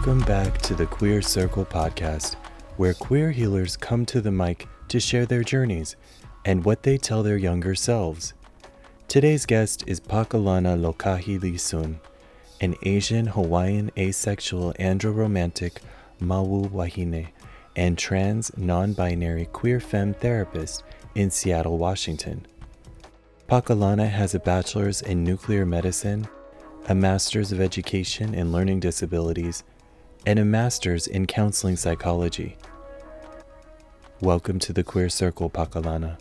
Welcome back to the Queer Circle podcast, where queer healers come to the mic to share their journeys and what they tell their younger selves. Today's guest is Pakalana Lokahi Li-Sun, an Asian Hawaiian asexual androromantic Māhū Wahine and trans non binary queer femme therapist in Seattle, Washington. Pakalana has a bachelor's in nuclear medicine a Master's of Education in Learning Disabilities, and a Master's in Counseling Psychology. Welcome to the Queer Circle, Pakalana.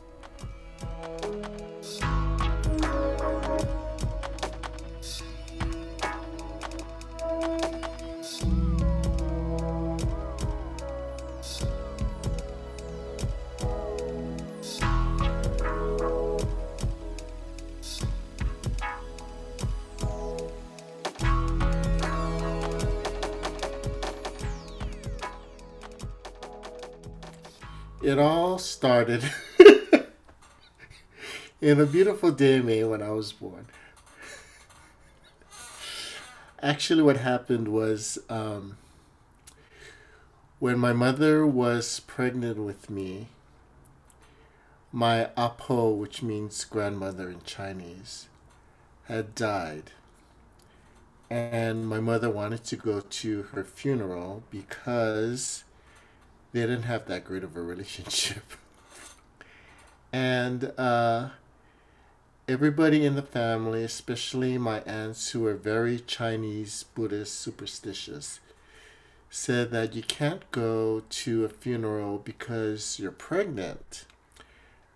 In a beautiful day May when I was born. Actually, what happened was um, when my mother was pregnant with me, my apo, which means grandmother in Chinese, had died. And my mother wanted to go to her funeral because they didn't have that great of a relationship. and uh, everybody in the family, especially my aunts who are very Chinese Buddhist superstitious, said that you can't go to a funeral because you're pregnant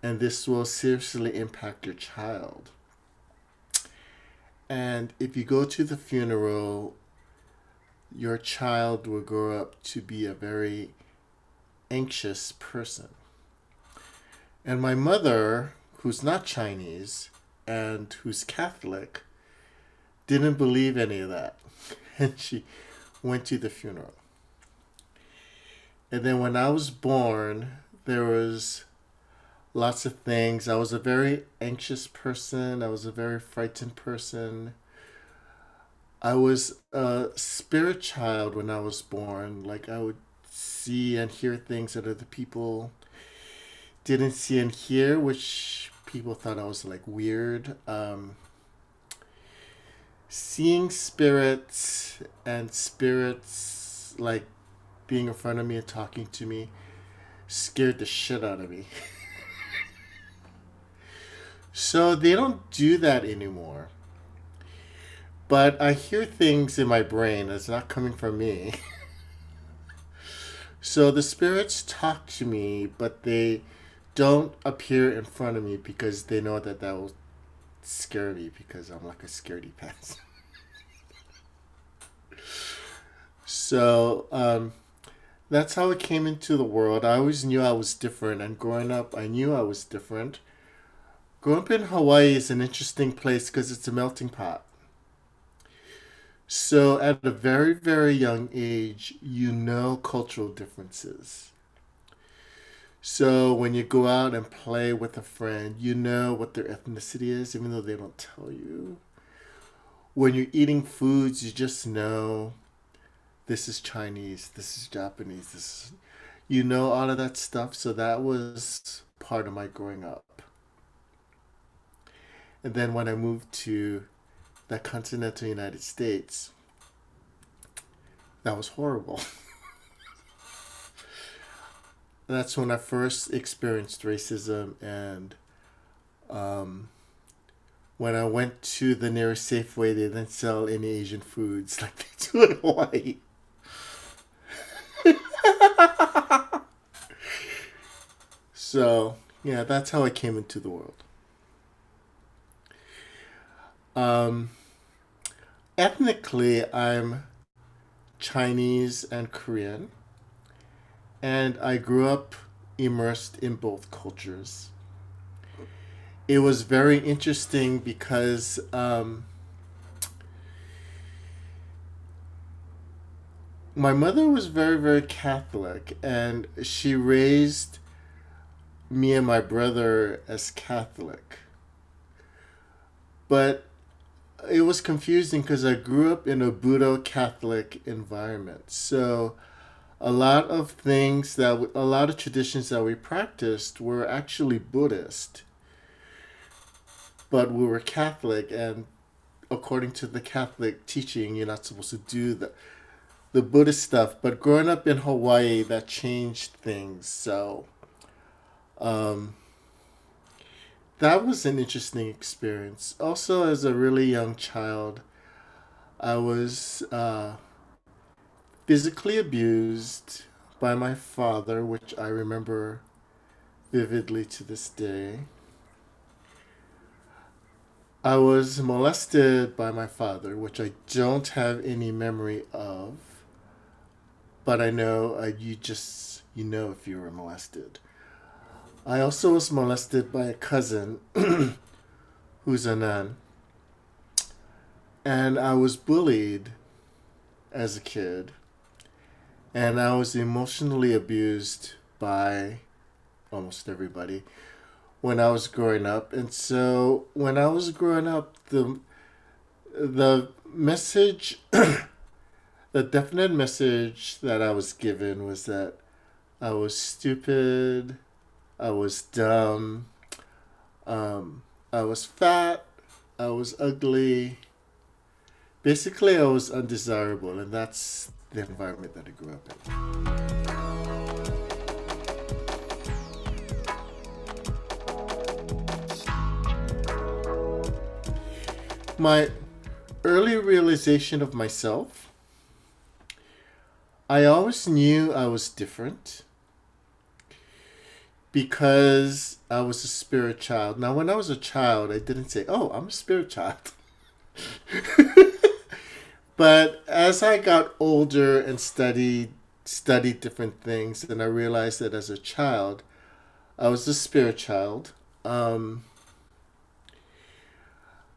and this will seriously impact your child. And if you go to the funeral, your child will grow up to be a very anxious person. And my mother, who's not Chinese and who's Catholic, didn't believe any of that. And she went to the funeral. And then when I was born, there was lots of things. I was a very anxious person. I was a very frightened person. I was a spirit child when I was born. Like I would see and hear things that other people didn't see and hear, which people thought I was like weird. Um, seeing spirits and spirits like being in front of me and talking to me scared the shit out of me. so they don't do that anymore. But I hear things in my brain that's not coming from me. So the spirits talk to me, but they don't appear in front of me because they know that that will scare me because I'm like a scaredy pants. so um, that's how it came into the world. I always knew I was different, and growing up, I knew I was different. Growing up in Hawaii is an interesting place because it's a melting pot. So, at a very, very young age, you know cultural differences. So, when you go out and play with a friend, you know what their ethnicity is, even though they don't tell you. When you're eating foods, you just know this is Chinese, this is Japanese, this is, you know all of that stuff. So, that was part of my growing up. And then when I moved to the continental United States, that was horrible. That's when I first experienced racism, and um, when I went to the nearest Safeway, they didn't sell any Asian foods like they do in Hawaii. so, yeah, that's how I came into the world. Um, ethnically, I'm Chinese and Korean, and I grew up immersed in both cultures. It was very interesting because um, my mother was very, very Catholic, and she raised me and my brother as Catholic. But it was confusing because I grew up in a Buddha Catholic environment. So a lot of things that a lot of traditions that we practiced were actually Buddhist, but we were Catholic, and according to the Catholic teaching, you're not supposed to do the the Buddhist stuff. But growing up in Hawaii, that changed things. So, um, that was an interesting experience. Also, as a really young child, I was uh, physically abused by my father, which I remember vividly to this day. I was molested by my father, which I don't have any memory of, but I know uh, you just you know if you were molested. I also was molested by a cousin who's a nun. And I was bullied as a kid. And I was emotionally abused by almost everybody when I was growing up. And so when I was growing up, the the message the definite message that I was given was that I was stupid, I was dumb. Um, I was fat. I was ugly. Basically, I was undesirable, and that's the environment that I grew up in. My early realization of myself, I always knew I was different because I was a spirit child. Now, when I was a child, I didn't say, "Oh, I'm a spirit child." but as I got older and studied studied different things, and I realized that as a child, I was a spirit child. Um,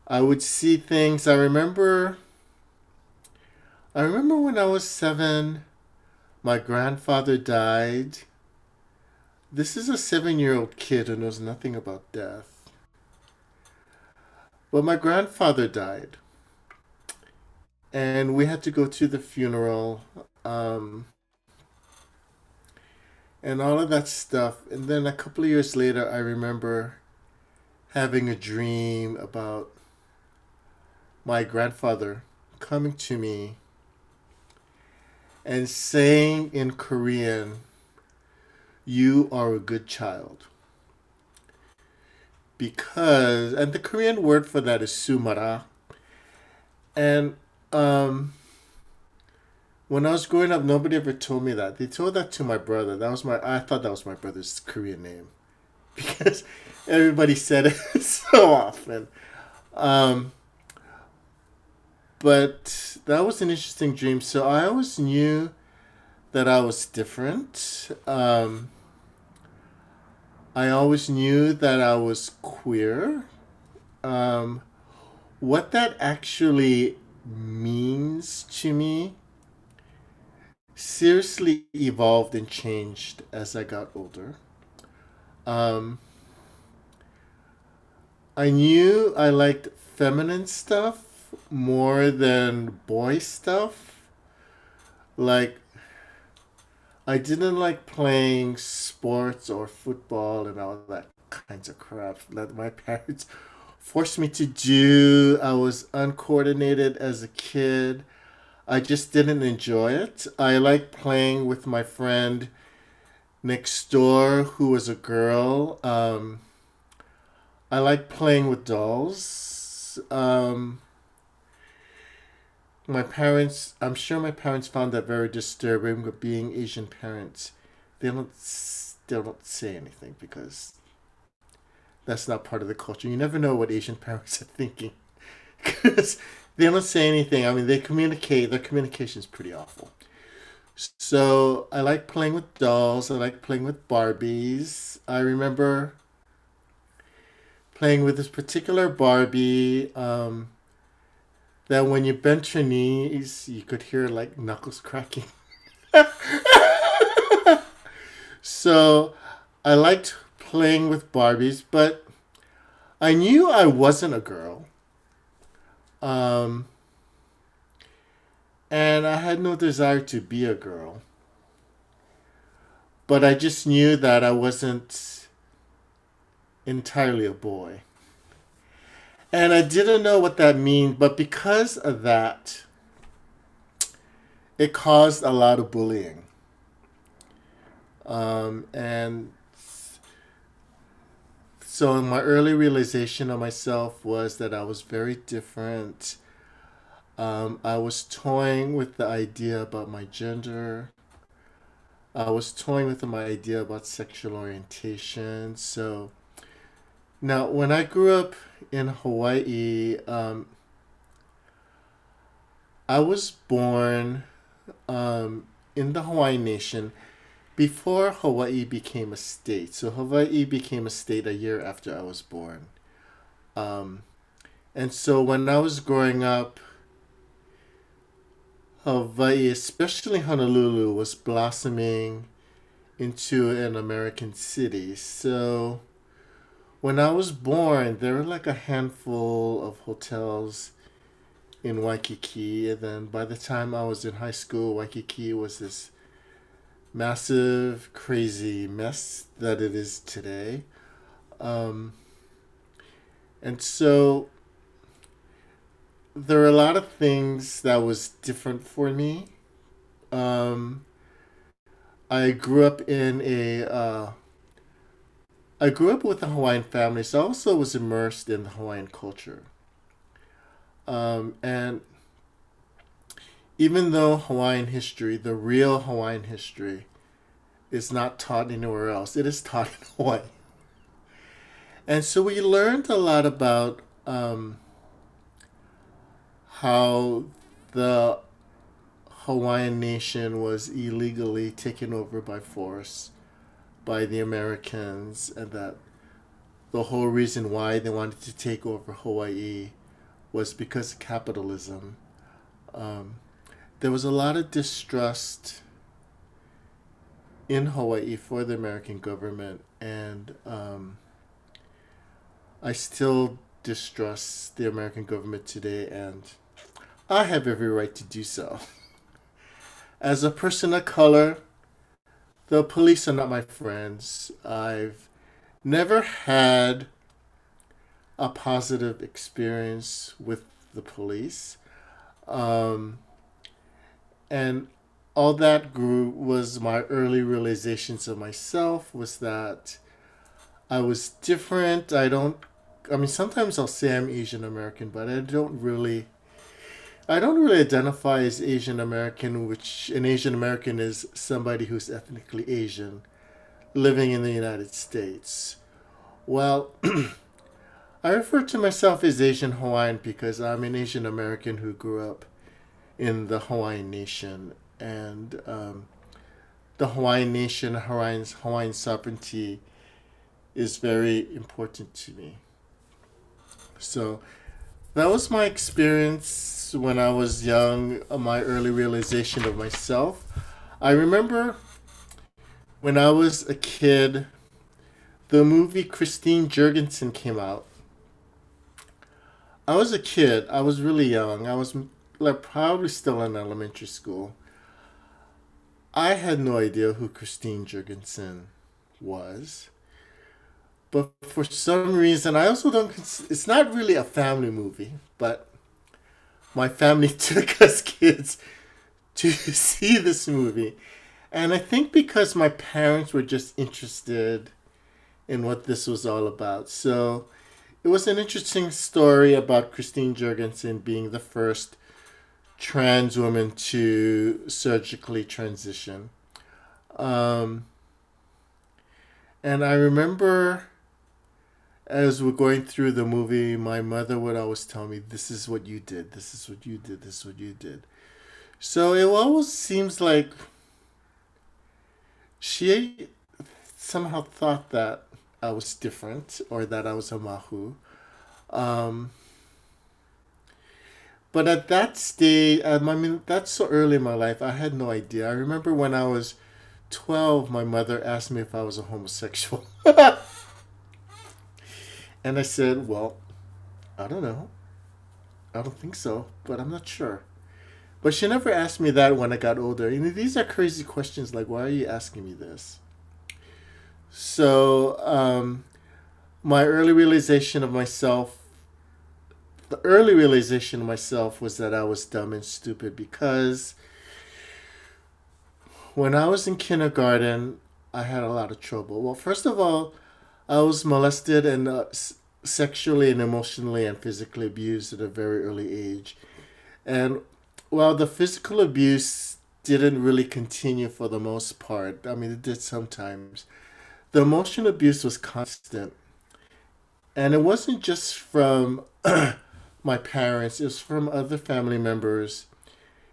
I would see things. I remember. I remember when I was seven, my grandfather died this is a seven year old kid who knows nothing about death. Well, my grandfather died. And we had to go to the funeral. Um, and all of that stuff. And then a couple of years later, I remember having a dream about my grandfather coming to me and saying in Korean, you are a good child. Because, and the Korean word for that is sumara. And um, when I was growing up, nobody ever told me that. They told that to my brother. That was my, I thought that was my brother's Korean name. Because everybody said it so often. Um, but that was an interesting dream. So I always knew that I was different. Um, I always knew that I was queer. Um, what that actually means to me seriously evolved and changed as I got older. Um, I knew I liked feminine stuff more than boy stuff. Like I didn't like playing sports or football and all that kinds of crap that my parents forced me to do. I was uncoordinated as a kid. I just didn't enjoy it. I like playing with my friend next door who was a girl. Um, I like playing with dolls. Um, my parents i'm sure my parents found that very disturbing but being asian parents they don't they don't say anything because that's not part of the culture. You never know what asian parents are thinking. Because they don't say anything. I mean they communicate. Their communication is pretty awful. So i like playing with dolls. I like playing with barbies. I remember playing with this particular barbie um, that when you bent your knees, you could hear like knuckles cracking. so I liked playing with Barbies, but I knew I wasn't a girl. Um, and I had no desire to be a girl. But I just knew that I wasn't entirely a boy. And I didn't know what that means, but because of that, it caused a lot of bullying. Um, and so my early realization of myself was that I was very different. Um, I was toying with the idea about my gender. I was toying with my idea about sexual orientation. So now, when I grew up in Hawaii, um, I was born um, in the Hawaiian Nation before Hawaii became a state. So Hawaii became a state a year after I was born. Um, and so when I was growing up, Hawaii, especially Honolulu, was blossoming into an American city. So when I was born, there were like a handful of hotels in Waikiki. And then by the time I was in high school, Waikiki was this massive, crazy mess that it is today. Um, and so there are a lot of things that was different for me. Um, I grew up in a uh, I grew up with a Hawaiian family, so I also was immersed in the Hawaiian culture. Um, and even though Hawaiian history, the real Hawaiian history, is not taught anywhere else, it is taught in Hawaii. And so we learned a lot about um, how the Hawaiian nation was illegally taken over by force by the Americans, and that the whole reason why they wanted to take over Hawaii was because of capitalism. Um, there was a lot of distrust in Hawaii for the American government, and um, I still distrust the American government today, and I have every right to do so. As a person of color, the police are not my friends. I've never had a positive experience with the police. Um, and all that grew was my early realizations of myself was that I was different. I don't, I mean, sometimes I'll say I'm Asian American, but I don't really I don't really identify as Asian American, which an Asian American is somebody who's ethnically Asian living in the United States. Well, I refer to myself as Asian Hawaiian because I'm an Asian American who grew up in the Hawaiian nation. And um, the Hawaiian nation, Hawaiian, Hawaiian sovereignty is very important to me. So that was my experience when I was young, uh, my early realization of myself. I remember when I was a kid, the movie Christine Jorgensen came out. I was a kid. I was really young. I was like probably still in elementary school. I had no idea who Christine Jorgensen was. But for some reason, I also don't. It's not really a family movie, but my family took us kids to see this movie. And I think because my parents were just interested in what this was all about. So it was an interesting story about Christine Jorgensen being the first trans woman to surgically transition. Um, and I remember as we're going through the movie, my mother would always tell me, "This is what you did. This is what you did. This is what you did." So it always seems like she somehow thought that I was different or that I was a mahu. Um, but at that stage, um, I mean, that's so early in my life, I had no idea. I remember when I was 12, my mother asked me if I was a homosexual. And I said, Well, I don't know. I don't think so, but I'm not sure. But she never asked me that when I got older. You know, these are crazy questions like, why are you asking me this? So, um, my early realization of myself, the early realization myself was that I was dumb and stupid because when I was in kindergarten, I had a lot of trouble. Well, first of all, I was molested and uh, sexually and emotionally and physically abused at a very early age. And while the physical abuse didn't really continue for the most part, I mean, it did sometimes, the emotional abuse was constant. And it wasn't just from my parents, it was from other family members,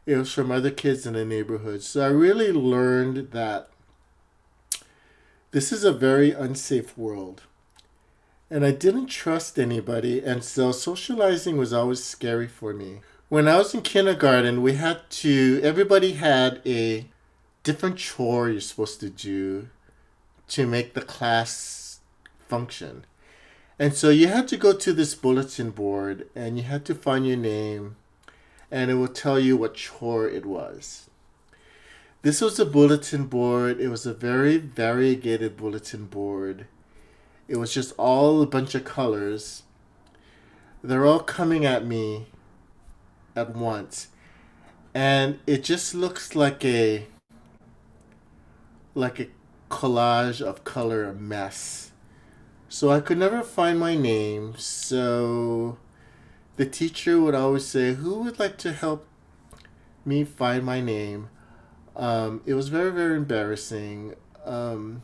it was from other kids in the neighborhood. So I really learned that this is a very unsafe world and I didn't trust anybody, and so socializing was always scary for me. When I was in kindergarten, we had to, everybody had a different chore you're supposed to do to make the class function. And so you had to go to this bulletin board and you had to find your name, and it will tell you what chore it was. This was a bulletin board, it was a very variegated bulletin board it was just all a bunch of colors. They're all coming at me at once. And it just looks like a like a collage of color mess. So I could never find my name. So the teacher would always say, Who would like to help me find my name? Um, it was very, very embarrassing. Um,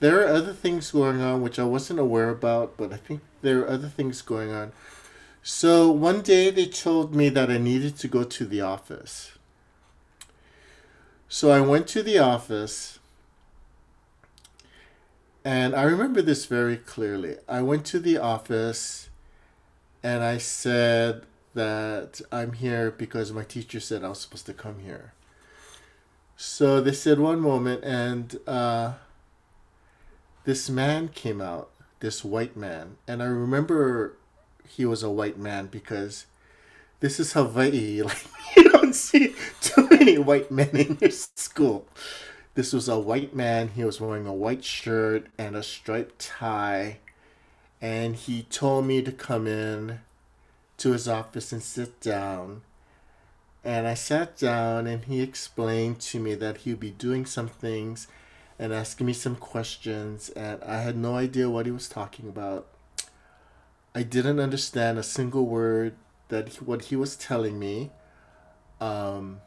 there are other things going on which I wasn't aware about, but I think there are other things going on. So one day they told me that I needed to go to the office. So I went to the office, and I remember this very clearly. I went to the office and I said that I'm here because my teacher said I was supposed to come here. So they said one moment, and uh, this man came out, this white man, and I remember he was a white man because this is Hawaii. Like you don't see too many white men in your school. This was a white man. He was wearing a white shirt and a striped tie, and he told me to come in to his office and sit down. And I sat down, and he explained to me that he'd be doing some things and asking me some questions, and I had no idea what he was talking about. I didn't understand a single word that he, what he was telling me. Um,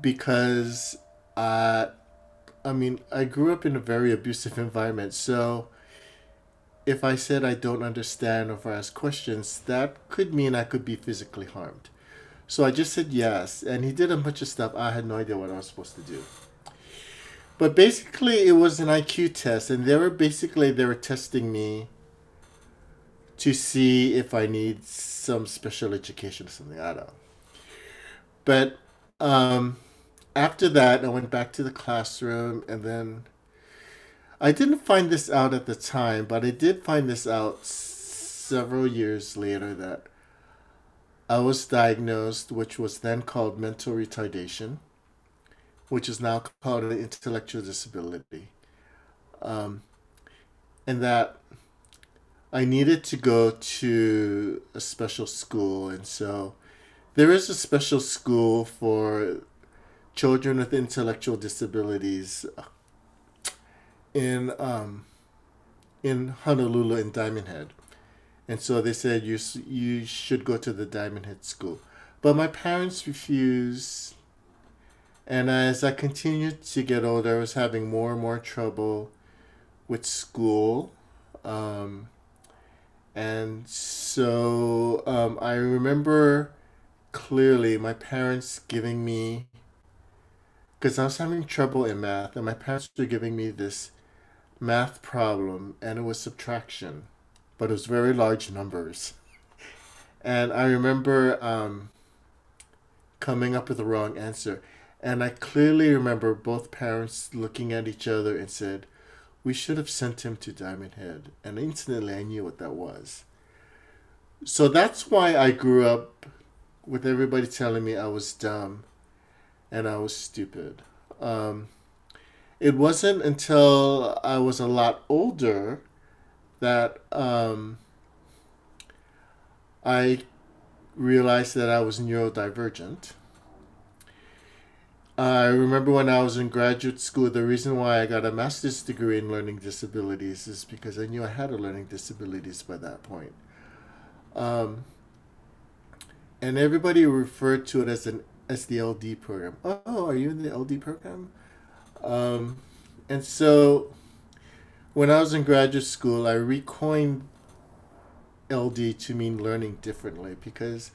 because I, I mean, I grew up in a very abusive environment, so if I said I don't understand or if I ask questions, that could mean I could be physically harmed. So I just said yes, and he did a bunch of stuff. I had no idea what I was supposed to do. But basically, it was an IQ test, and they were basically they were testing me to see if I need some special education or something. I don't know. But um, after that, I went back to the classroom, and then I didn't find this out at the time, but I did find this out several years later that I was diagnosed, which was then called mental retardation, which is now called an intellectual disability. Um, and that I needed to go to a special school. And so there is a special school for children with intellectual disabilities in um, in Honolulu in Diamond Head and so they said you you should go to the Diamond Head School, but my parents refused. And as I continued to get older, I was having more and more trouble with school. Um, and so um, I remember clearly my parents giving me, because I was having trouble in math, and my parents were giving me this math problem, and it was subtraction but it was very large numbers. And I remember um, coming up with the wrong answer. And I clearly remember both parents looking at each other and said, We should have sent him to Diamond Head. And instantly I knew what that was. so that's why I grew up with everybody telling me I was dumb and I was stupid. Um, it wasn't until I was a lot older that um, I realized that I was neurodivergent. I remember when I was in graduate school, the reason why I got a master's degree in learning disabilities is because I knew I had a learning disabilities by that point. Um, and everybody referred to it as an as the LD program. Oh, are you in the LD program? Um, and so when I was in graduate school, I recoined LD to mean learning differently because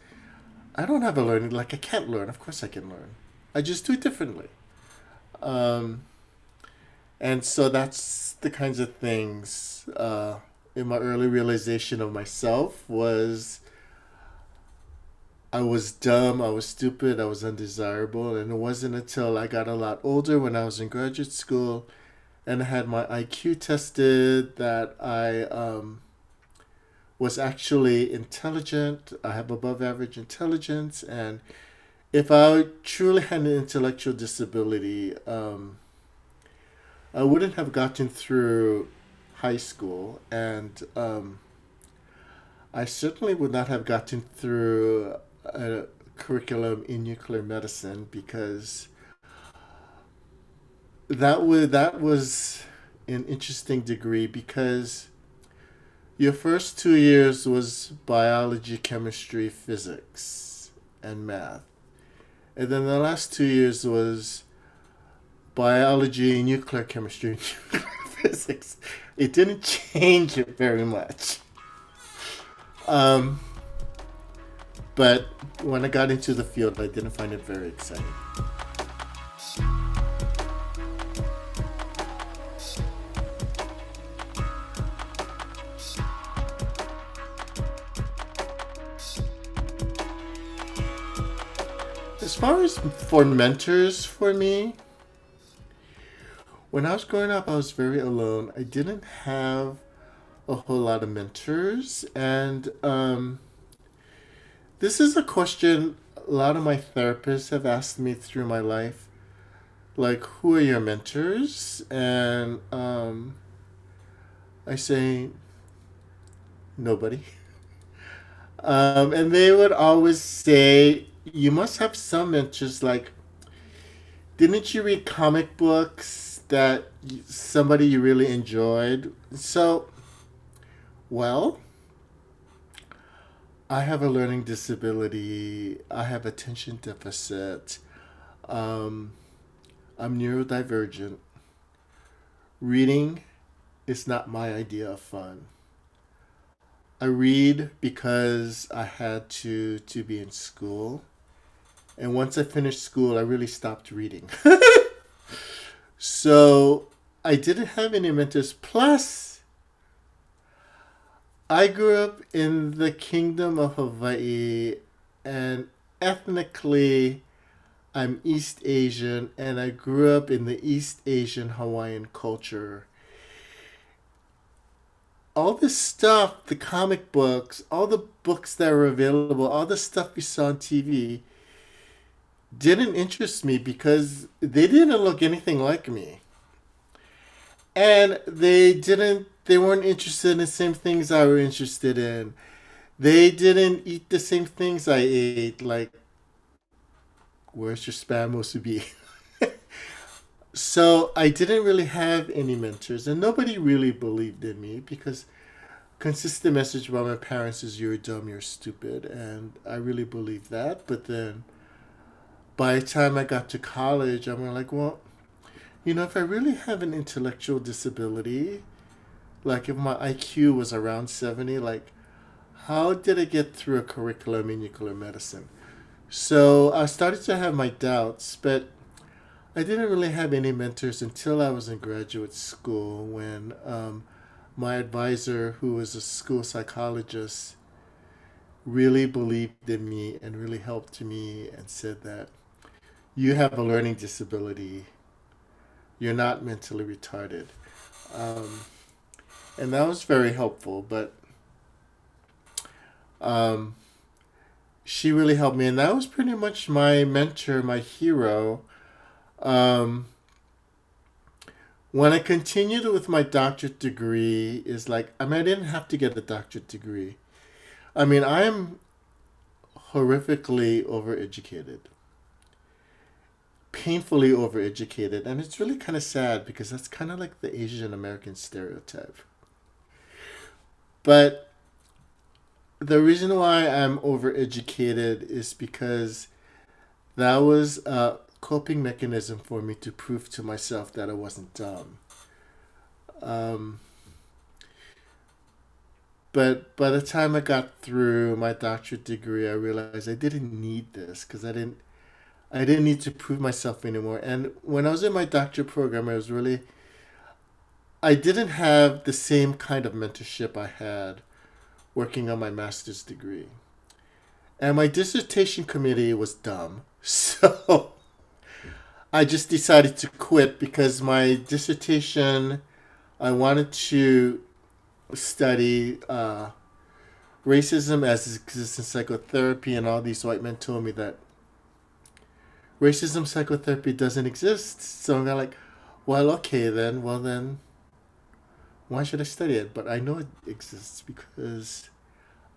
I don't have a learning like I can't learn. Of course, I can learn. I just do it differently. Um, and so that's the kinds of things uh, in my early realization of myself was I was dumb, I was stupid, I was undesirable, and it wasn't until I got a lot older when I was in graduate school and I had my IQ tested that I um, was actually intelligent. I have above average intelligence, and if I truly had an intellectual disability, um, I wouldn't have gotten through high school, and um, I certainly would not have gotten through a curriculum in nuclear medicine because that was that was an interesting degree because your first two years was biology, chemistry, physics, and math, and then the last two years was biology, nuclear chemistry, physics. It didn't change it very much. Um, but when I got into the field, I didn't find it very exciting. As far as for mentors for me, when I was growing up, I was very alone. I didn't have a whole lot of mentors, and um, this is a question a lot of my therapists have asked me through my life. Like, who are your mentors? And um, I say, nobody. Um, and they would always say, you must have some mentors. Like, didn't you read comic books that somebody you really enjoyed? So, well, I have a learning disability. I have attention deficit. Um, I'm neurodivergent. Reading is not my idea of fun. I read because I had to to be in school. And once I finished school, I really stopped reading. so I didn't have any mentors. Plus, I grew up in the Kingdom of Hawaii, and ethnically, I'm East Asian, and I grew up in the East Asian Hawaiian culture. All this stuff, the comic books, all the books that were available, all the stuff we saw on TV, didn't interest me because they didn't look anything like me. And they didn't they weren't interested in the same things I were interested in. They didn't eat the same things I ate. Like, where's your spam musubi? so I didn't really have any mentors, and nobody really believed in me because consistent message about my parents is you're dumb, you're stupid, and I really believed that. But then, by the time I got to college, I'm like, well, you know, if I really have an intellectual disability, like if my IQ was around 70, like how did I get through a curriculum in nuclear medicine? So I started to have my doubts, but I didn't really have any mentors until I was in graduate school when um, my advisor, who was a school psychologist, really believed in me and really helped me and said that you have a learning disability. You're not mentally retarded. Um, and that was very helpful. But Um, she really helped me, and that was pretty much my mentor, my hero. Um, when I continued with my doctorate degree, is like I mean I didn't have to get a doctorate degree. I mean I'm horrifically overeducated, painfully overeducated, and it's really kind of sad because that's kind of like the Asian American stereotype. But the reason why I'm overeducated is because that was a coping mechanism for me to prove to myself that I wasn't dumb. Um, but by the time I got through my doctorate degree, I realized I didn't need this because I didn't, I didn't need to prove myself anymore. And when I was in my doctorate program, I was really, I didn't have the same kind of mentorship I had working on my master's degree. And my dissertation committee was dumb. So I just decided to quit because my dissertation, I wanted to study uh, racism as it exists in psychotherapy, and all these white men told me that racism psychotherapy doesn't exist. So I'm like, well, okay then. Well then, why should I study it? But I know it exists because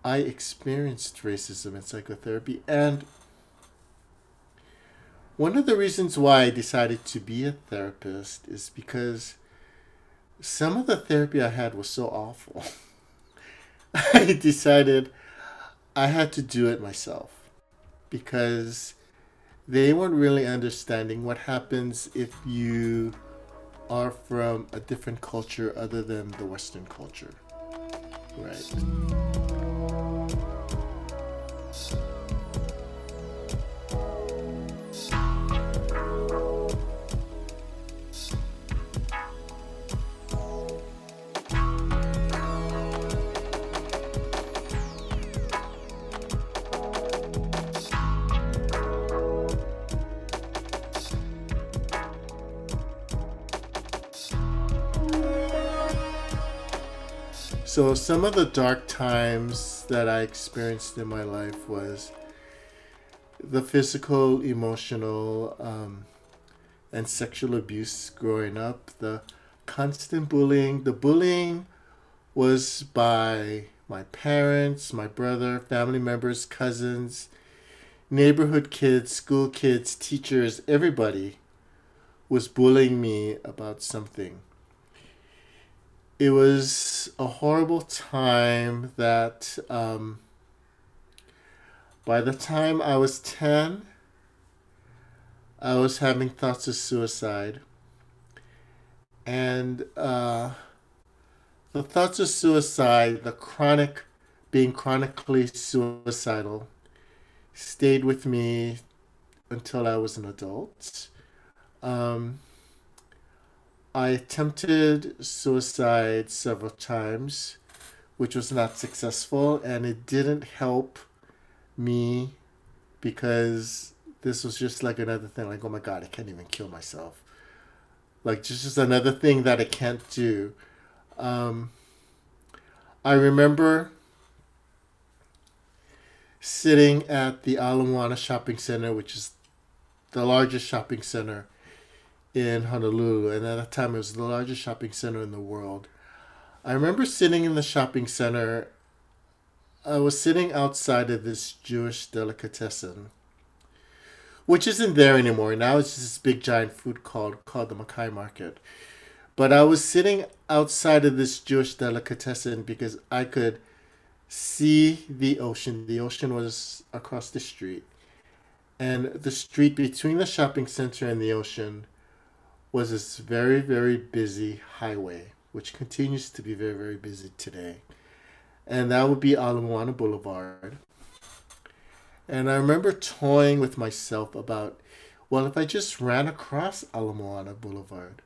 I experienced racism in psychotherapy. And one of the reasons why I decided to be a therapist is because some of the therapy I had was so awful. I decided I had to do it myself because they weren't really understanding what happens if you are from a different culture other than the Western culture. Right. So some of the dark times that I experienced in my life was the physical, emotional, um, and sexual abuse growing up. The constant bullying. The bullying was by my parents, my brother, family members, cousins, neighborhood kids, school kids, teachers, everybody was bullying me about something it was a horrible time that um, by the time I was 10, I was having thoughts of suicide. And uh, the thoughts of suicide, the chronic, being chronically suicidal, stayed with me until I was an adult. Um, I attempted suicide several times, which was not successful, and it didn't help me because this was just like another thing like, oh my god, I can't even kill myself. Like, just, just another thing that I can't do. Um, I remember sitting at the Ala Moana Shopping Center, which is the largest shopping center in Honolulu, and at that time it was the largest shopping center in the world. I remember sitting in the shopping center. I was sitting outside of this Jewish delicatessen, which isn't there anymore. Now it's just this big giant food called called the Makai Market. But I was sitting outside of this Jewish delicatessen because I could see the ocean. The ocean was across the street. And the street between the shopping center and the ocean was this very, very busy highway, which continues to be very, very busy today. And that would be Ala Moana Boulevard. And I remember toying with myself about, well, if I just ran across Ala Moana Boulevard,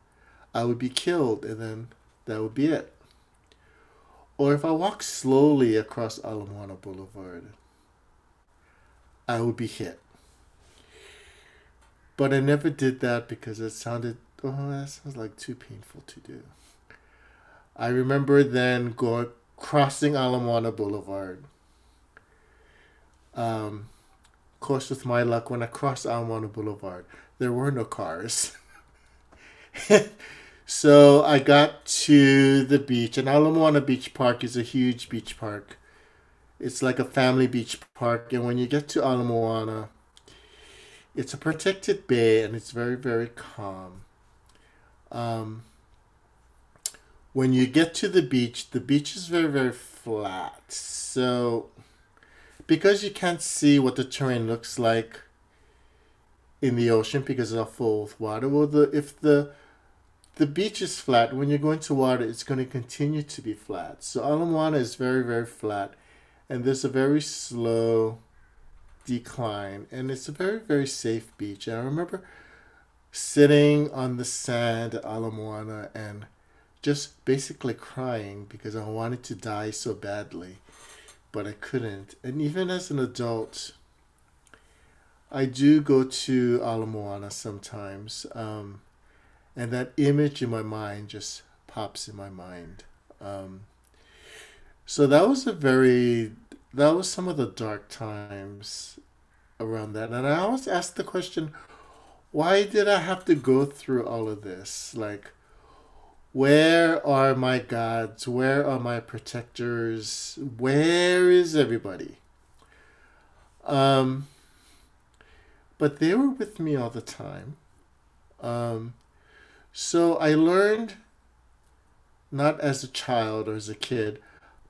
I would be killed, and then that would be it. Or if I walked slowly across Ala Moana Boulevard, I would be hit. But I never did that because it sounded oh, that sounds like too painful to do. I remember then going crossing Ala Moana Boulevard Um, of course, with my luck, when I crossed Ala Moana Boulevard, there were no cars. so I got to the beach, and Ala Moana Beach Park is a huge beach park. It's like a family beach park, and when you get to Ala Moana, it's a protected bay and it's very, very calm. Um, when you get to the beach, the beach is very, very flat. So, because you can't see what the terrain looks like in the ocean because it's all full with water, well, the if the the beach is flat, when you go into water, it's going to continue to be flat. So Ala Moana is very, very flat, and there's a very slow decline, and it's a very, very safe beach. And I remember sitting on the sand at Ala Moana and just basically crying because I wanted to die so badly, but I couldn't. And even as an adult, I do go to Ala Moana sometimes, um, and that image in my mind just pops in my mind. Um, so that was a very that was some of the dark times around that, and I always ask the question, why did I have to go through all of this? Like where are my gods? Where are my protectors? Where is everybody? Um, but they were with me all the time. Um, so I learned, not as a child or as a kid,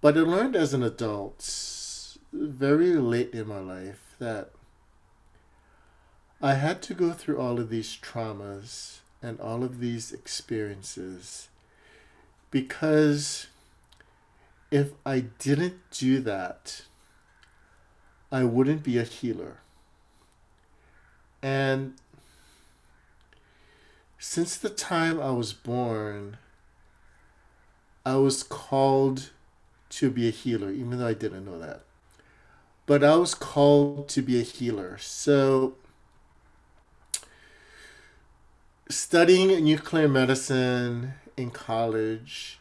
but I learned as an adult, very late in my life, that I had to go through all of these traumas and all of these experiences because if I didn't do that, I wouldn't be a healer. And since the time I was born, I was called to be a healer, even though I didn't know that. But I was called to be a healer. So, studying nuclear medicine in college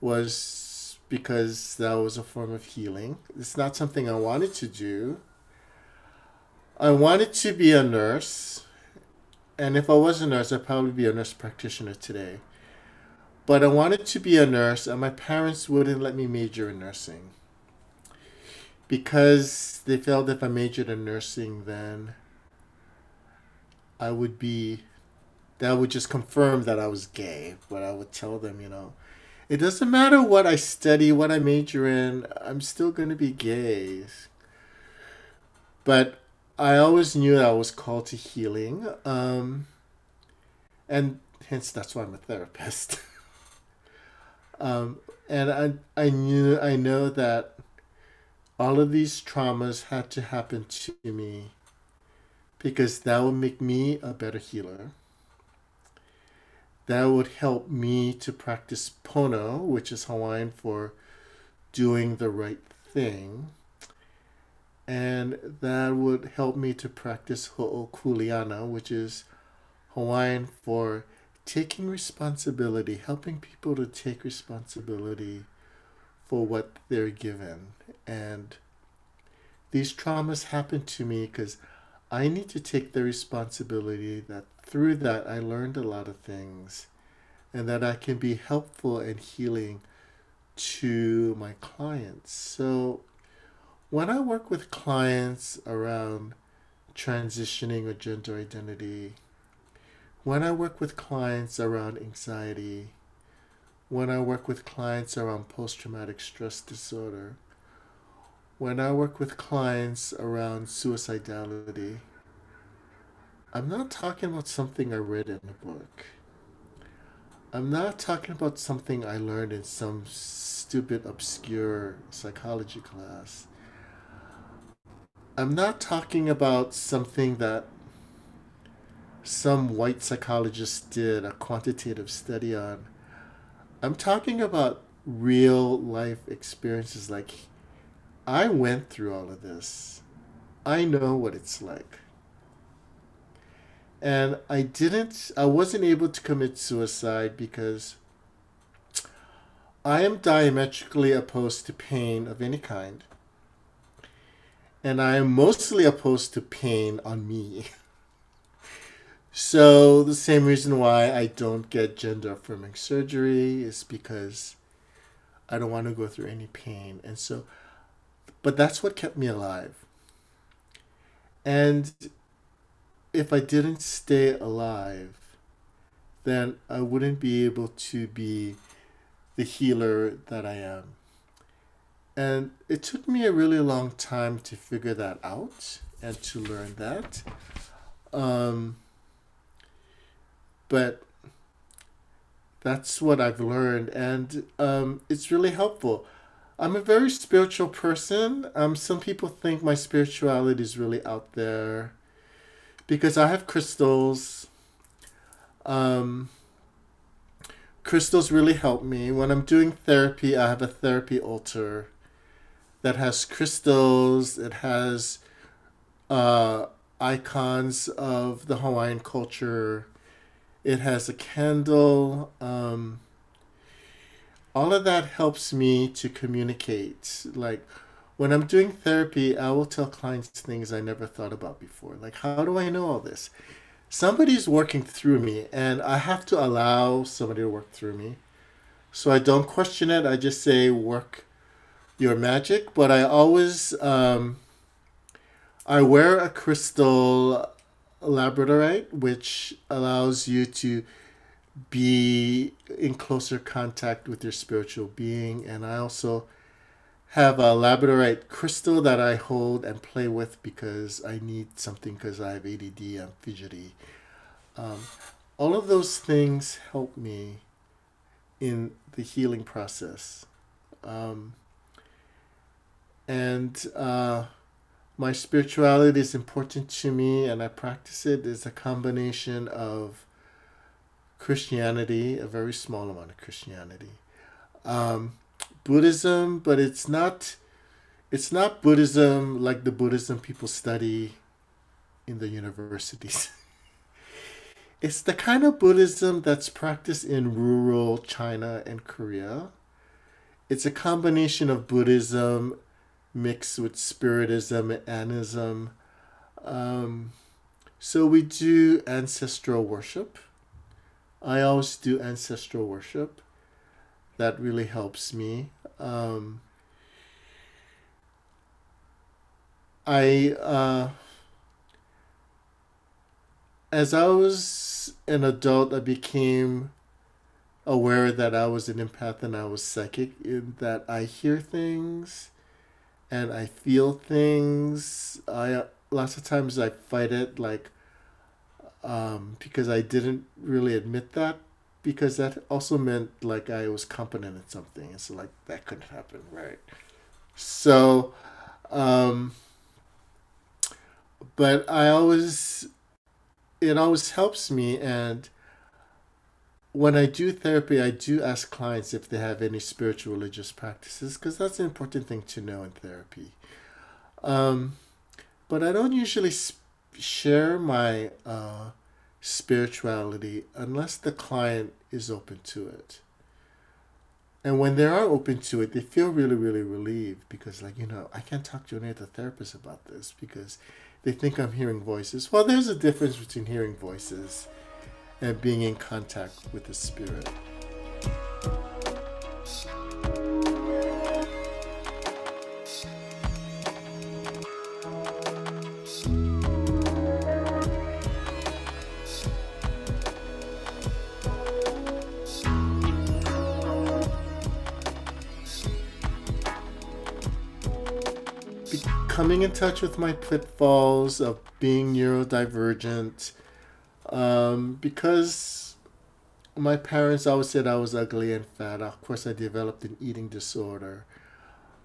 was because that was a form of healing. It's not something I wanted to do. I wanted to be a nurse, and if I was a nurse, I'd probably be a nurse practitioner today. But I wanted to be a nurse, and my parents wouldn't let me major in nursing because they felt if I majored in nursing, then I would be that would just confirm that I was gay. But I would tell them, you know, it doesn't matter what I study, what I major in, I'm still going to be gay. But I always knew that I was called to healing. Um, and hence that's why I'm a therapist. um, and I, I knew, I know that all of these traumas had to happen to me because that would make me a better healer that would help me to practice pono, which is Hawaiian for doing the right thing. And that would help me to practice ho'okuleana, which is Hawaiian for taking responsibility, helping people to take responsibility for what they're given. And these traumas happen to me because I need to take the responsibility that through that I learned a lot of things and that I can be helpful and healing to my clients. So when I work with clients around transitioning or gender identity, when I work with clients around anxiety, when I work with clients around post traumatic stress disorder, when I work with clients around suicidality, I'm not talking about something I read in a book. I'm not talking about something I learned in some stupid, obscure psychology class. I'm not talking about something that some white psychologist did a quantitative study on. I'm talking about real life experiences like I went through all of this. I know what it's like. And I didn't, I wasn't able to commit suicide because I am diametrically opposed to pain of any kind. and I am mostly opposed to pain on me. so the same reason why I don't get gender affirming surgery is because I don't want to go through any pain. And so but that's what kept me alive. And if I didn't stay alive, then I wouldn't be able to be the healer that I am. And it took me a really long time to figure that out and to learn that. Um, but that's what I've learned, and um, it's really helpful. I'm a very spiritual person. Um, some people think my spirituality is really out there because I have crystals. Um, crystals really help me. When I'm doing therapy, I have a therapy altar that has crystals, it has uh, icons of the Hawaiian culture, it has a candle. Um, all of that helps me to communicate. Like when I'm doing therapy, I will tell clients things I never thought about before. Like, how do I know all this? Somebody's working through me, and I have to allow somebody to work through me. So I don't question it. I just say, work your magic. But I always, um, I wear a crystal labradorite, which allows you to be in closer contact with your spiritual being. And I also have a labradorite crystal that I hold and play with because I need something because I have ADD, I'm fidgety. Um, all of those things help me in the healing process. Um, and uh, my spirituality is important to me and I practice it. It's a combination of Christianity, a very small amount of Christianity. Um, Buddhism, but it's not it's not Buddhism like the Buddhism people study in the universities. it's the kind of Buddhism that's practiced in rural China and Korea. It's a combination of Buddhism mixed with Spiritism and Animism. Um, so we do ancestral worship. I always do ancestral worship. That really helps me. Um, I, uh, as I was an adult, I became aware that I was an empath and I was psychic, in that I hear things and I feel things. I lots of times I fight it like um, because I didn't really admit that because that also meant like I was competent at something, and so like that couldn't happen, right? So, um, but I always, it always helps me, and when I do therapy, I do ask clients if they have any spiritual religious practices because that's an important thing to know in therapy. Um, but I don't usually sp- share my uh, spirituality unless the client is open to it. And when they are open to it, they feel really, really relieved because, like, you know, I can't talk to any other therapist about this because they think I'm hearing voices. Well, there's a difference between hearing voices and being in contact with the spirit. Coming in touch with my pitfalls of being neurodivergent um, because my parents always said I was ugly and fat. Of course, I developed an eating disorder,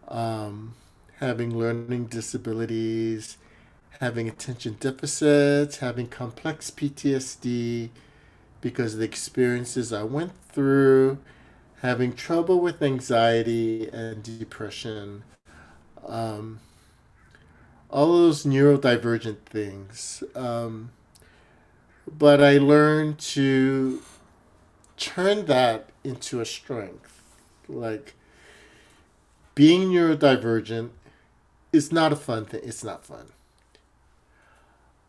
um, having learning disabilities, having attention deficits, having complex PTSD because of the experiences I went through, having trouble with anxiety and depression. Um, all those neurodivergent things. Um, but I learned to turn that into a strength. Like being neurodivergent is not a fun thing. It's not fun.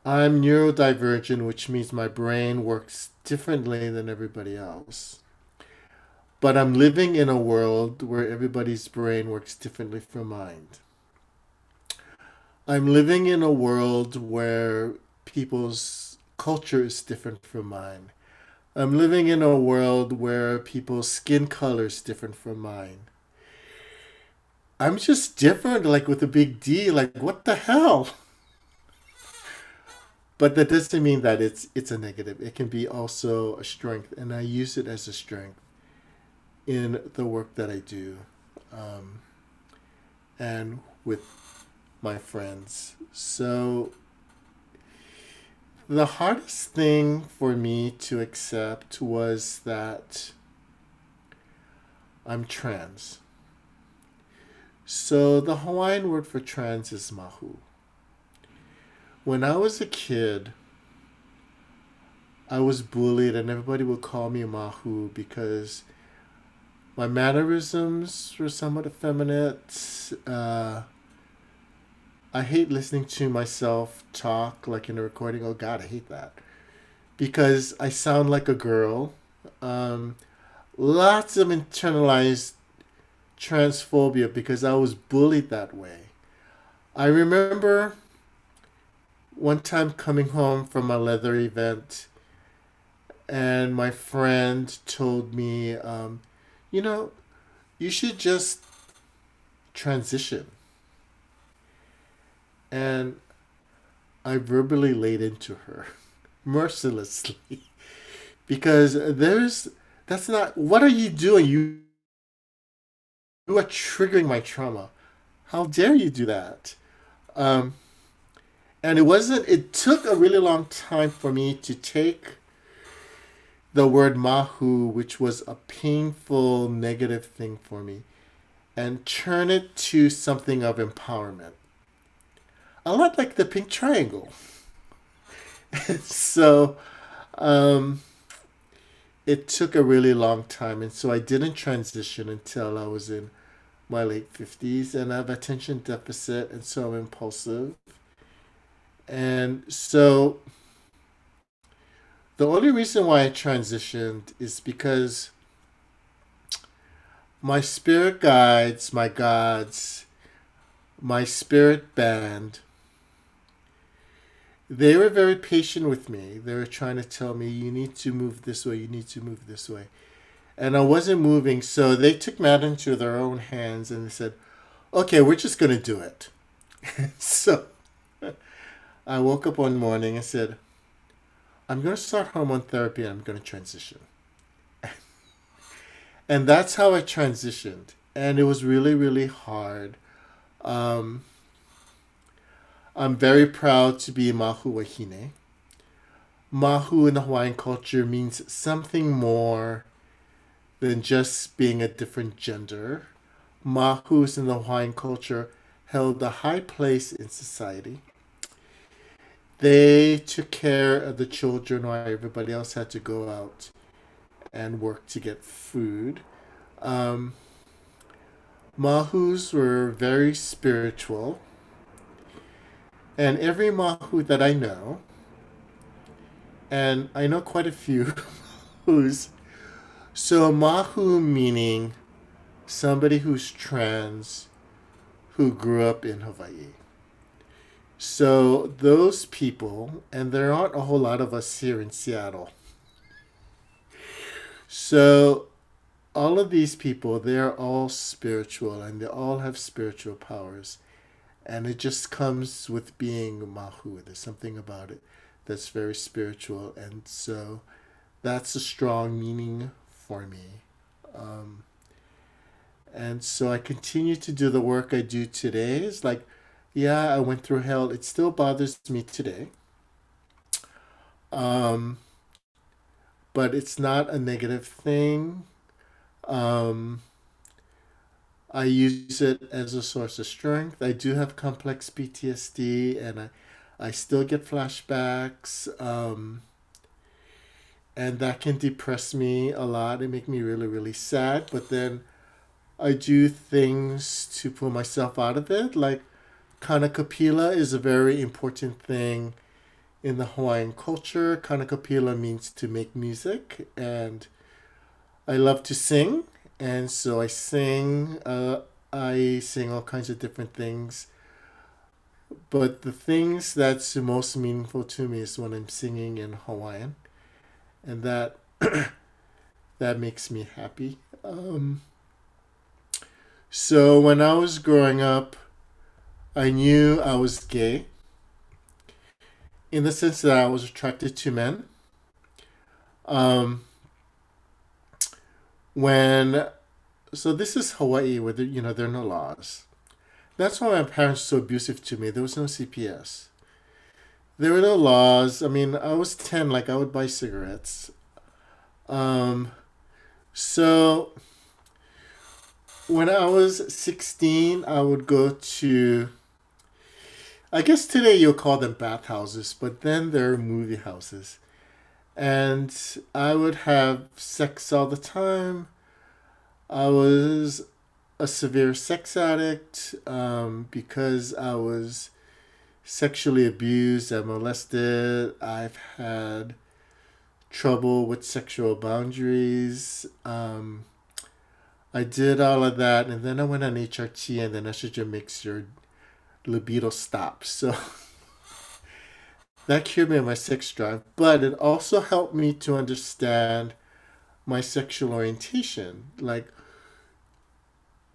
I'm neurodivergent, which means my brain works differently than everybody else. But I'm living in a world where everybody's brain works differently from mine. I'm living in a world where people's culture is different from mine. I'm living in a world where people's skin color is different from mine. I'm just different, like with a big D. Like, what the hell? But that doesn't mean that it's it's a negative. It can be also a strength, and I use it as a strength in the work that I do, um, and with my friends. So the hardest thing for me to accept was that I'm trans. So the Hawaiian word for trans is māhū. When I was a kid, I was bullied and everybody would call me māhū because my mannerisms were somewhat effeminate. Uh, I hate listening to myself talk like in a recording. Oh God, I hate that because I sound like a girl. Um, lots of internalized transphobia because I was bullied that way. I remember one time coming home from a leather event and my friend told me, um, you know, you should just transition. And I verbally laid into her mercilessly because there's that's not what are you doing you you are triggering my trauma. How dare you do that? Um, and it wasn't, it took a really long time for me to take the word māhū, which was a painful negative thing for me, and turn it to something of empowerment. A lot like the pink triangle. so, um, it took a really long time and so i didn't transition until i was in my late 50s and i have attention deficit and so i'm impulsive and so the only reason why i transitioned is because my spirit guides my gods my spirit band they were very patient with me. They were trying to tell me, you need to move this way, you need to move this way. And I wasn't moving, so they took matters into their own hands and they said, okay, we're just going to do it. so I woke up one morning and said, I'm going to start hormone therapy and I'm going to transition. and that's how I transitioned. And it was really, really hard. Um, I'm very proud to be Māhū Wahine. Māhū in the Hawaiian culture means something more than just being a different gender. Māhūs in the Hawaiian culture held a high place in society. They took care of the children while everybody else had to go out and work to get food. Um, Māhūs were very spiritual. And every Māhū that I know, and I know quite a few who's so Māhū meaning somebody who's trans who grew up in Hawaii. So those people, and there aren't a whole lot of us here in Seattle. So all of these people, they're all spiritual and they all have spiritual powers and it just comes with being māhū. There's something about it that's very spiritual. And so that's a strong meaning for me. Um, and so i continue to do the work i do today. It's like yeah i went through hell. It still bothers me today. Um, but it's not a negative thing. Um, I use it as a source of strength. I do have complex PTSD and I, I still get flashbacks. Um, and that can depress me a lot and make me really, really sad. But then I do things to pull myself out of it, like Kanikapila is a very important thing in the Hawaiian culture. Kanikapila means to make music, and I love to sing, and so I sing. Uh, I sing all kinds of different things. But the things that's most meaningful to me is when I'm singing in Hawaiian, and that that makes me happy. Um, so when I was growing up, I knew I was gay in the sense that I was attracted to men. Um, when so this is Hawaii where you know there are no laws. That's why my parents were so abusive to me. There was no CPS. There were no laws. I mean, I was ten. Like I would buy cigarettes. Um, so when I was sixteen, I would go to I guess today you'll call them bathhouses, but then they're movie houses. And I would have sex all the time. I was a severe sex addict um, because I was sexually abused and molested. I've had trouble with sexual boundaries. Um, I did all of that, and then I went on HRT, and then estrogen makes your libido stops. So that cured me of my sex drive, but it also helped me to understand my sexual orientation. Like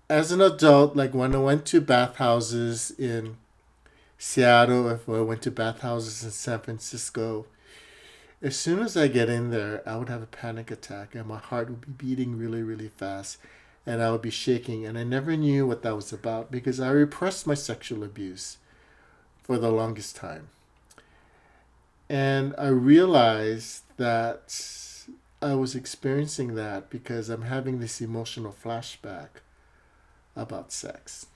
as an adult, like when I went to bathhouses in Seattle, if I went to bathhouses in San Francisco, as soon as I get in there, I would have a panic attack and my heart would be beating really, really fast and I would be shaking. And I never knew what that was about because I repressed my sexual abuse for the longest time. And I realized that I was experiencing that because I'm having this emotional flashback about sex.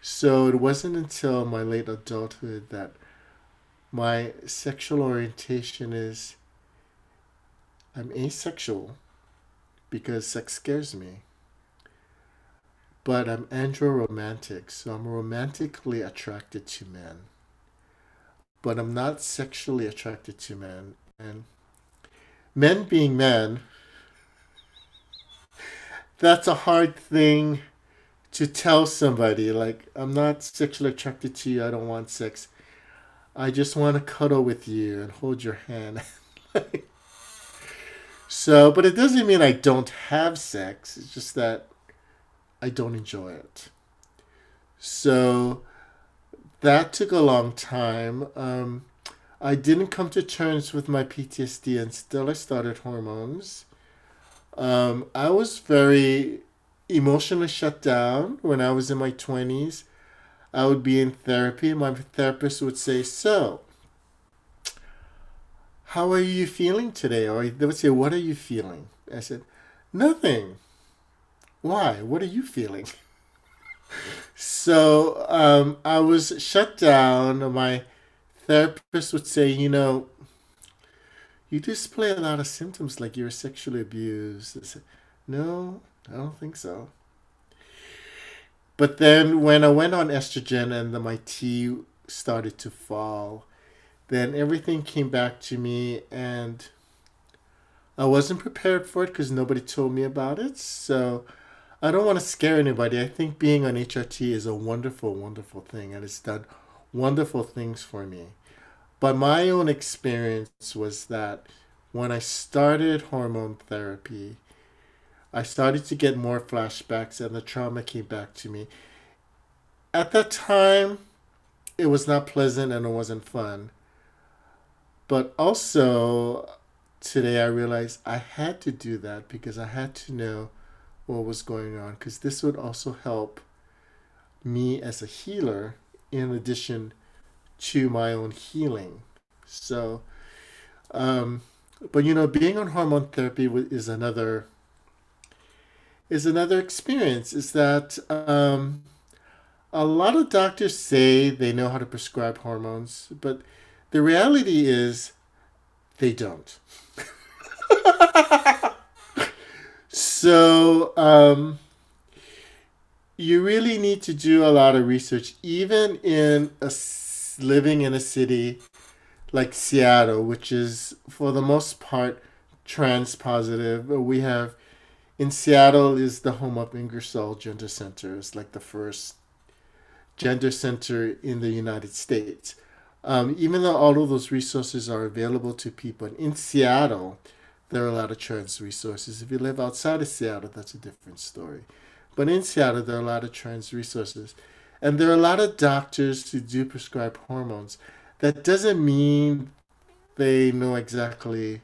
So it wasn't until my late adulthood that my sexual orientation is I'm asexual because sex scares me. But I'm androromantic, so I'm romantically attracted to men. But I'm not sexually attracted to men. And men being men, that's a hard thing to tell somebody. Like, I'm not sexually attracted to you, I don't want sex. I just want to cuddle with you and hold your hand. So, but it doesn't mean I don't have sex. It's just that I don't enjoy it. So that took a long time. Um, I didn't come to terms with my PTSD until I started hormones. Um, I was very emotionally shut down when I was in my 20s. I would be in therapy. and My therapist would say, So, how are you feeling today? Or they would say, What are you feeling? I said, Nothing. Why? What are you feeling? so um, I was shut down. My therapist would say, You know, you display a lot of symptoms like you're sexually abused. Said, No, I don't think so. But then when I went on estrogen and the, my T started to fall, then everything came back to me and I wasn't prepared for it because nobody told me about it. So I don't want to scare anybody. I think being on HRT is a wonderful, wonderful thing and it's done wonderful things for me. But my own experience was that when I started hormone therapy, I started to get more flashbacks and the trauma came back to me. At that time, it was not pleasant and it wasn't fun. But also, today I realized I had to do that because I had to know what was going on, because this would also help me as a healer in addition to my own healing. So, um, but you know, being on hormone therapy is another is another experience. Is that um, a lot of doctors say they know how to prescribe hormones, but the reality is they don't. so, um, you really need to do a lot of research, even in a, living in a city like Seattle, which is for the most part trans positive. We have in Seattle is the home of Ingersoll Gender Center. It's like the first gender center in the United States. Um, even though all of those resources are available to people in Seattle, there are a lot of trans resources. If you live outside of Seattle, that's a different story. But in Seattle, there are a lot of trans resources. And there are a lot of doctors who do prescribe hormones. That doesn't mean they know exactly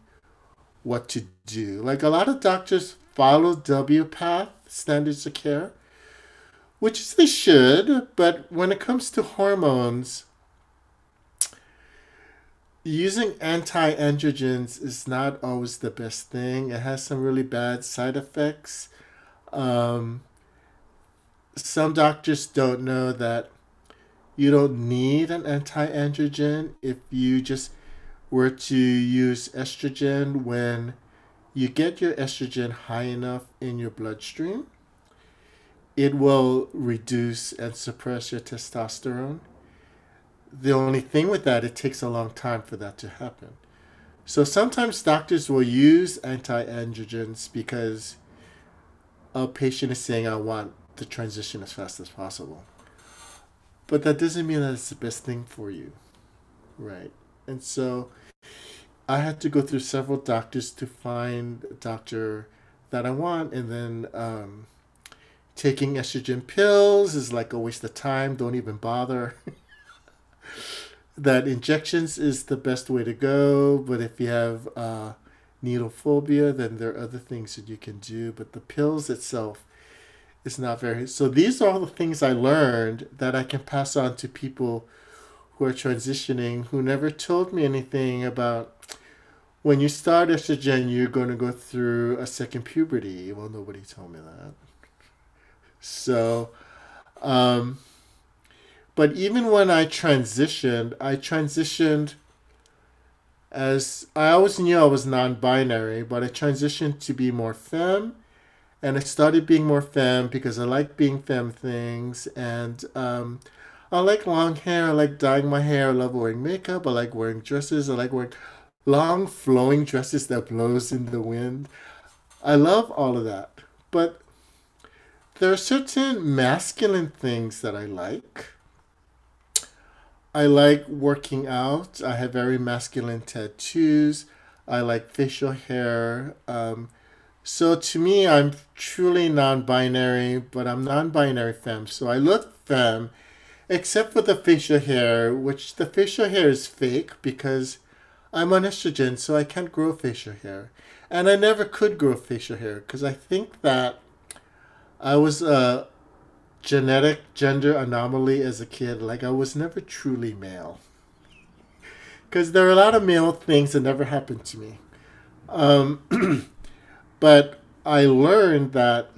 what to do. Like a lot of doctors follow WPATH, standards of care, which they should, but when it comes to hormones, using anti-androgens is not always the best thing. It has some really bad side effects. Um, some doctors don't know that you don't need an anti-androgen if you just were to use estrogen when you get your estrogen high enough in your bloodstream it will reduce and suppress your testosterone the only thing with that, it takes a long time for that to happen. So sometimes doctors will use anti androgens because a patient is saying, I want the transition as fast as possible. But that doesn't mean that it's the best thing for you. Right. And so I had to go through several doctors to find a doctor that I want. And then um, taking estrogen pills is like a waste of time. Don't even bother. that injections is the best way to go, but if you have uh, needle phobia, then there are other things that you can do. But the pills itself is not very. So these are all the things I learned that I can pass on to people who are transitioning who never told me anything about when you start estrogen, you're going to go through a second puberty. Well, nobody told me that. So, um, but even when I transitioned, I transitioned as I always knew I was non binary, but I transitioned to be more femme. And I started being more femme because I like being femme things. And um, I like long hair. I like dyeing my hair. I love wearing makeup. I like wearing dresses. I like wearing long flowing dresses that blows in the wind. I love all of that. But there are certain masculine things that I like I like working out. I have very masculine tattoos. I like facial hair. Um, so to me, I'm truly non-binary, but I'm non-binary femme. So I look femme, except for the facial hair, which the facial hair is fake because I'm on estrogen, so I can't grow facial hair, and I never could grow facial hair because I think that I was a genetic gender anomaly as a kid. Like I was never truly male. Because there are a lot of male things that never happened to me. Um, but I learned that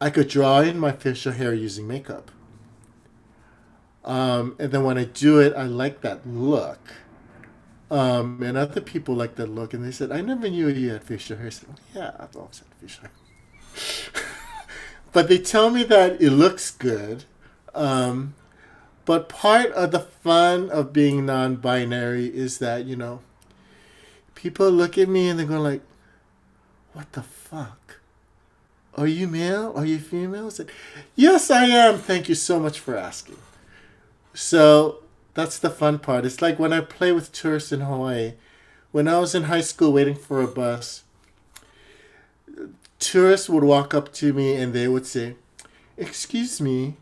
I could draw in my facial hair using makeup. Um, and then when I do it, I like that look. Um, and other people like that look, and they said, "I never knew you had facial hair." I said, "Yeah, I've always had facial hair." but they tell me that it looks good. Um, but part of the fun of being non-binary is that you know, people look at me and they go like, "What the fuck? Are you male? Are you female?" I said, "Yes, I am. Thank you so much for asking." So that's the fun part. It's like when I play with tourists in Hawaii. When I was in high school waiting for a bus, tourists would walk up to me and they would say, Excuse me,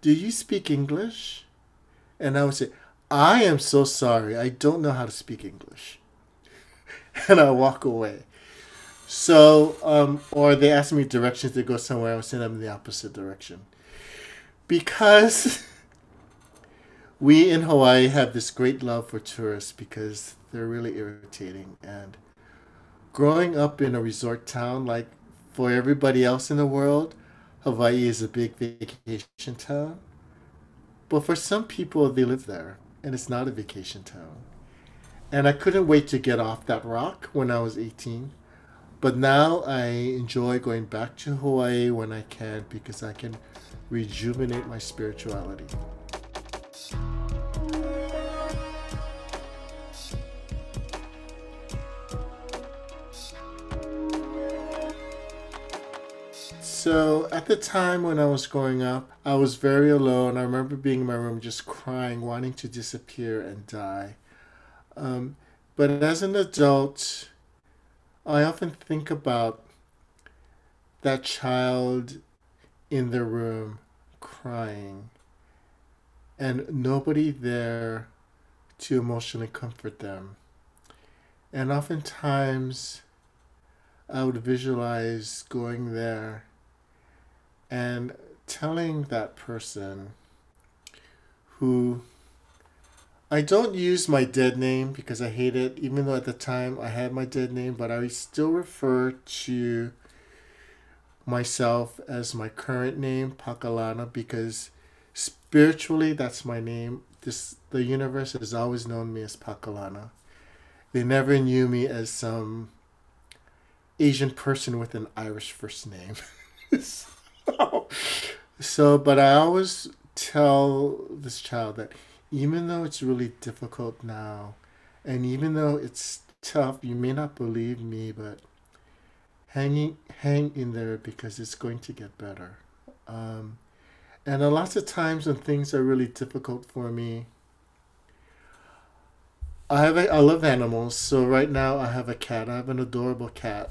do you speak English? And I would say, I am so sorry, I don't know how to speak English. and I walk away. So, um, or they ask me directions to go somewhere, I would send them in the opposite direction. Because we in Hawaii have this great love for tourists because they're really irritating. And growing up in a resort town like for everybody else in the world, Hawaii is a big vacation town. But for some people, they live there, and it's not a vacation town. And I couldn't wait to get off that rock when I was 18. But now I enjoy going back to Hawaii when I can because I can rejuvenate my spirituality. So at the time when I was growing up, I was very alone. I remember being in my room just crying, wanting to disappear and die. Um, but as an adult, I often think about that child in the room crying and nobody there to emotionally comfort them. And oftentimes, I would visualize going there and telling that person who I don't use my dead name because I hate it, even though at the time I had my dead name, but I still refer to myself as my current name, Pakalana, because spiritually that's my name. This the universe has always known me as Pakalana. They never knew me as some Asian person with an Irish first name. so, but I always tell this child that even though it's really difficult now, and even though it's tough, you may not believe me, but hanging hang in there because it's going to get better. Um, and a lot of times when things are really difficult for me, I have a, I love animals. So right now I have a cat. I have an adorable cat.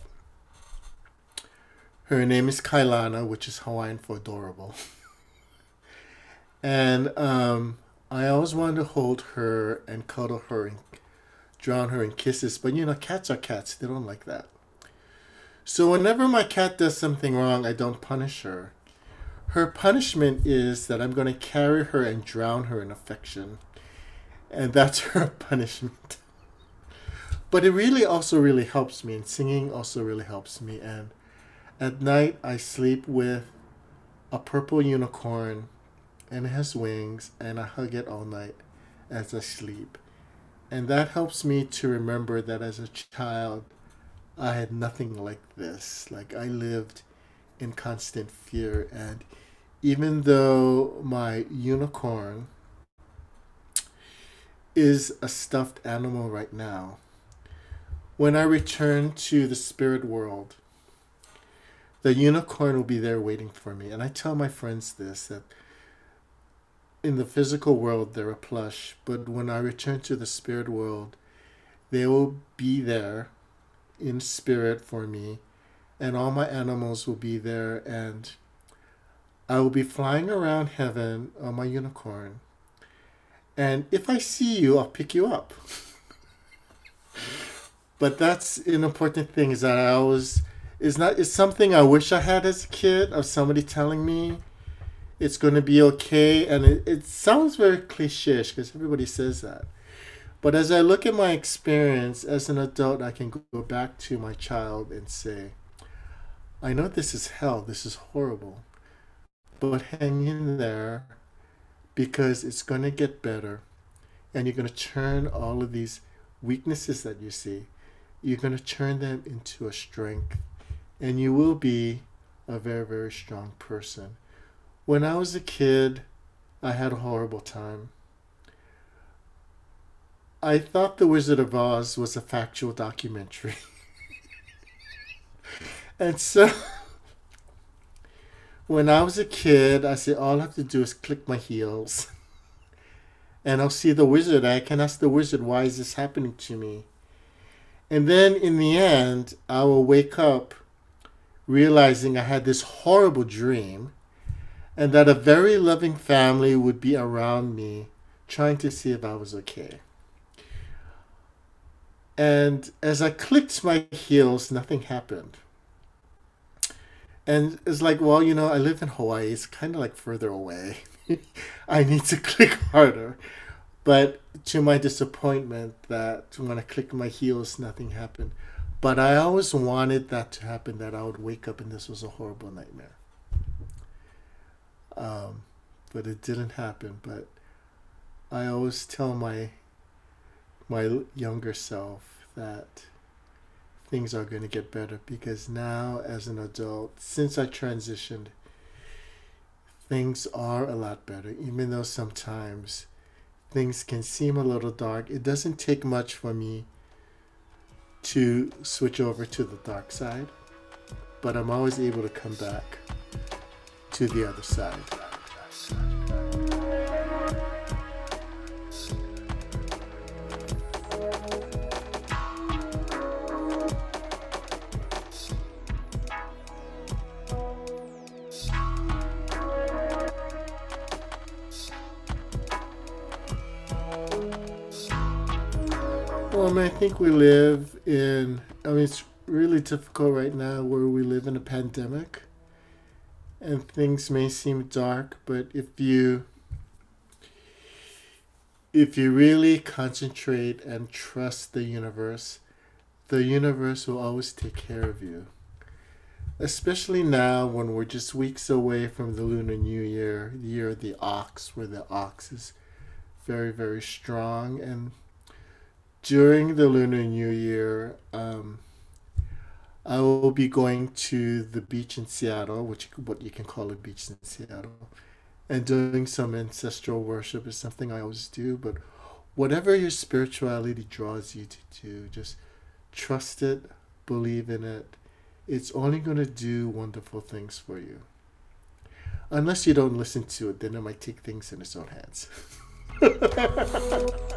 Her name is Kailana, which is Hawaiian for adorable. and um, I always wanted to hold her and cuddle her and drown her in kisses, but you know, cats are cats. They don't like that. So whenever my cat does something wrong, I don't punish her. Her punishment is that I'm going to carry her and drown her in affection. And that's her punishment. but it really also really helps me, and singing also really helps me. And at night, I sleep with a purple unicorn and it has wings, and I hug it all night as I sleep. And that helps me to remember that as a child, I had nothing like this. Like, I lived in constant fear. And even though my unicorn is a stuffed animal right now, when I return to the spirit world, the unicorn will be there waiting for me. And I tell my friends this that in the physical world they're a plush, but when I return to the spirit world, they will be there in spirit for me, and all my animals will be there, and I will be flying around heaven on my unicorn. And if I see you, I'll pick you up. but that's an important thing is that I always is not is something I wish I had as a kid of somebody telling me it's going to be okay. And it, it sounds very cliche because everybody says that. But as I look at my experience as an adult, I can go back to my child and say, I know this is hell, this is horrible, but hang in there because it's going to get better. And you're going to turn all of these weaknesses that you see, you're going to turn them into a strength. And you will be a very, very strong person. When I was a kid, I had a horrible time. I thought The Wizard of Oz was a factual documentary. and so, when I was a kid, I said, all I have to do is click my heels. And I'll see the wizard. I can ask the wizard, why is this happening to me? And then in the end, I will wake up realizing I had this horrible dream and that a very loving family would be around me trying to see if I was okay. And as I clicked my heels, nothing happened. And it's like, well, you know, I live in Hawaii. It's kind of like further away. I need to click harder. But to my disappointment, that when I clicked my heels, nothing happened. But I always wanted that to happen, that I would wake up and this was a horrible nightmare. Um, but it didn't happen. But I always tell my my younger self that things are going to get better because now, as an adult, since I transitioned, things are a lot better, even though sometimes things can seem a little dark. It doesn't take much for me to switch over to the dark side, but I'm always able to come back to the other side. Well, I think we live in, I mean, it's really difficult right now where we live in a pandemic and things may seem dark, but if you if you really concentrate and trust the universe, the universe will always take care of you. Especially now when we're just weeks away from the Lunar New Year, the year of the ox, where the ox is very, very strong. And during the Lunar New Year, um, I will be going to the beach in Seattle, which what you can call a beach in Seattle, and doing some ancestral worship is something I always do. But whatever your spirituality draws you to do, just trust it, believe in it. It's only going to do wonderful things for you. Unless you don't listen to it, then it might take things in its own hands.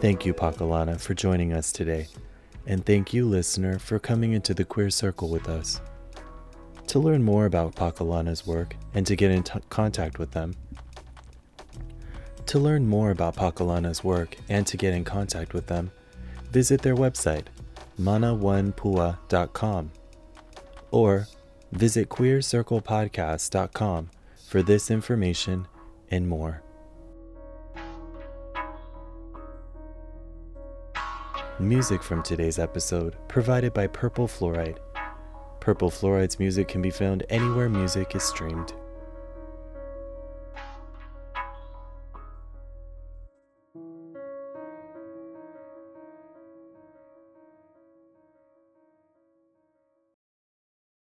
Thank you, Pakalana, for joining us today. And thank you, listener, for coming into the Queer Circle with us. To learn more about Pakalana's work and to get in t- contact with them, to learn more about Pakalana's work and to get in contact with them, visit their website, mana1pua.com, or visit queercirclepodcast.com for this information and more. Music from today's episode provided by Purple Fluorite. Purple Fluorite's music can be found anywhere music is streamed.